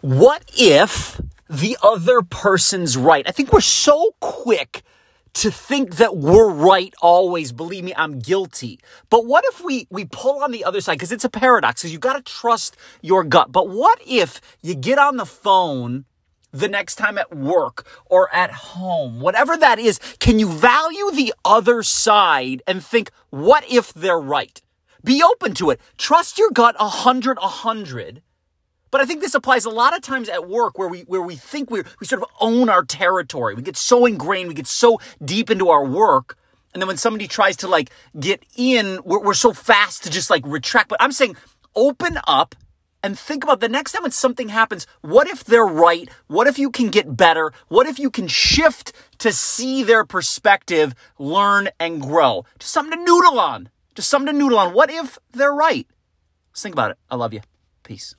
What if the other person's right? I think we're so quick to think that we're right always. Believe me, I'm guilty. But what if we, we pull on the other side? Because it's a paradox, because you got to trust your gut. But what if you get on the phone the next time at work or at home, whatever that is, can you value the other side and think, what if they're right? Be open to it. Trust your gut a hundred, a hundred. But I think this applies a lot of times at work where we where we think we we sort of own our territory. We get so ingrained, we get so deep into our work, and then when somebody tries to like get in, we're, we're so fast to just like retract. But I'm saying open up and think about the next time when something happens, what if they're right? What if you can get better? What if you can shift to see their perspective, learn and grow? Just something to noodle on. Just something to noodle on. What if they're right? Let's think about it. I love you. Peace.